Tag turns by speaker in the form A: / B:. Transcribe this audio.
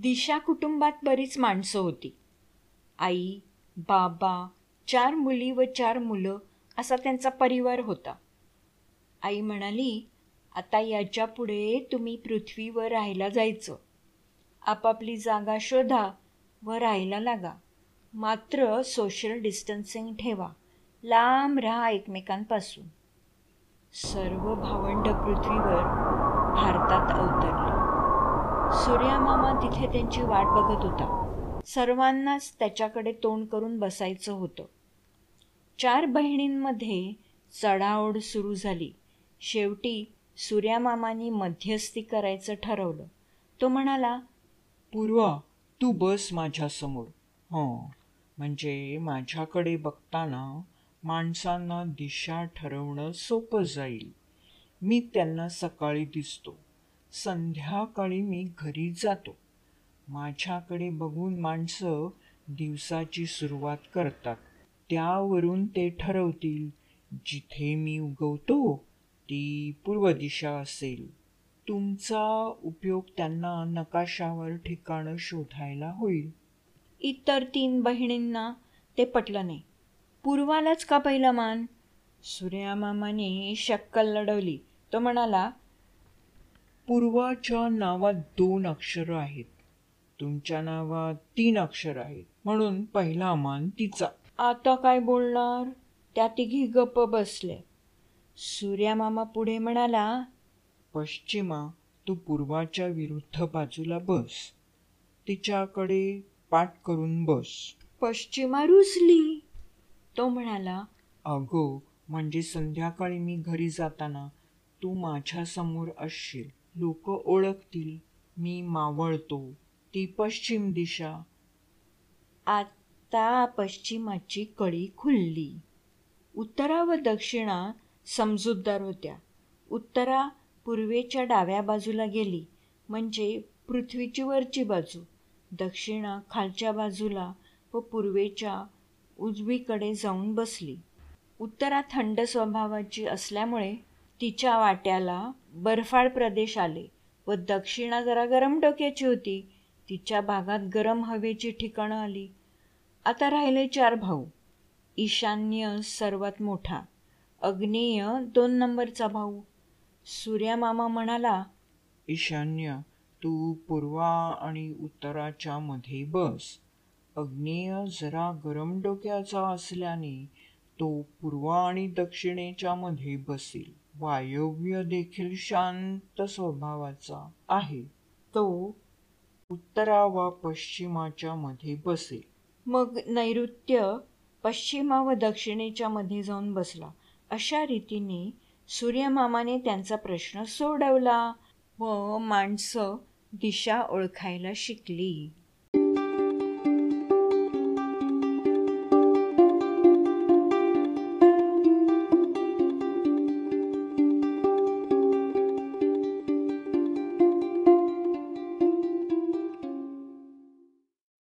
A: दिशा कुटुंबात बरीच माणसं होती. आई बाबा चार मुली व चार मुलं असा त्यांचा परिवार होता. आई म्हणाली आता याच्यापुढे तुम्ही पृथ्वीवर राहायला जायचं. आपापली जागा शोधा व राहायला लागा. मात्र सोशल डिस्टन्सिंग ठेवा. लांब राहा एकमेकांपासून. सर्व भावंड पृथ्वीवर भारतात अवतरले. सूर्यामामा तिथे त्यांची वाट बघत होता. सर्वांनाच त्याच्याकडे तोंड करून बसायचं होतं. चार बहिणींमध्ये चढाओढ सुरू झाली. शेवटी सूर्यामामानी मध्यस्थी करायचं ठरवलं. तो म्हणाला
B: पूर्वा तू बस माझ्यासमोर. हं. म्हणजे माझ्याकडे बघताना माणसांना दिशा ठरवणं सोपं जाईल. मी त्यांना सकाळी दिसतो. संध्याकाळी मी घरी जातो. माझ्याकडे बघून माणसं दिवसाची सुरुवात करतात. त्यावरून ते ठरवतील जिथे मी उगवतो ती पूर्व दिशा असेल. तुमचा उपयोग त्यांना नकाशावर ठिकाणं शोधायला होईल.
A: इतर तीन बहिणींना ते पटलं नाही. पूर्वालाच का पहिला मान? सूर्यामामाने शक्कल लढवली. तो म्हणाला
B: पूर्वाच्या नावात दोन अक्षरं आहेत. तुमच्या नावात तीन अक्षर आहेत. म्हणून पहिला मान तिचा.
A: आता काय बोलणार? त्या तिघी गप्प बसले सूर्यामामा पुढे म्हणाला
B: पश्चिमा तू पूर्वाच्या विरुद्ध बाजूला बस. तिच्याकडे पाठ करून बस.
A: पश्चिमा रुसली. तो म्हणाला
B: अगो म्हणजे संध्याकाळी मी घरी जाताना तू माझ्यासमोर असशील. लोक ओळखतील. मी मावळतो. ती पश्चिम दिशा.
A: आता पश्चिमाची कळी खुलली. उत्तरा व दक्षिणा समजूतदार होत्या. उत्तरा पूर्वेच्या डाव्या बाजूला गेली म्हणजे पृथ्वीची वरची बाजू. दक्षिणा खालच्या बाजूला व पूर्वेच्या उजवीकडे जाऊन बसली. उत्तरा थंड स्वभावाची असल्यामुळे तिच्या वाट्याला बर्फाळ प्रदेश आले व दक्षिणा जरा गरम डोक्याची होती. तिच्या भागात गरम हवेची ठिकाणं आली. आता राहिले चार भाऊ. ईशान्य सर्वात मोठा. अग्नेय दोन नंबरचा भाऊ. सूर्यामामा म्हणाला
B: ईशान्य तू पूर्वा आणि उत्तराच्या मध्ये बस. अग्नेय जरा गरम डोक्याचा असल्याने तो पूर्वा आणि दक्षिणेच्या मध्ये बसेल. वायव्य देखील शांत स्वभावाचा आहे. तो उत्तरा व पश्चिमाच्या मध्ये बसेल
A: मग नैऋत्य पश्चिमा व दक्षिणेच्या मध्ये जाऊन बसला. अशा रीतीने सूर्यमामाने त्यांचा प्रश्न सोडवला व माणसं दिशा ओळखायला शिकली.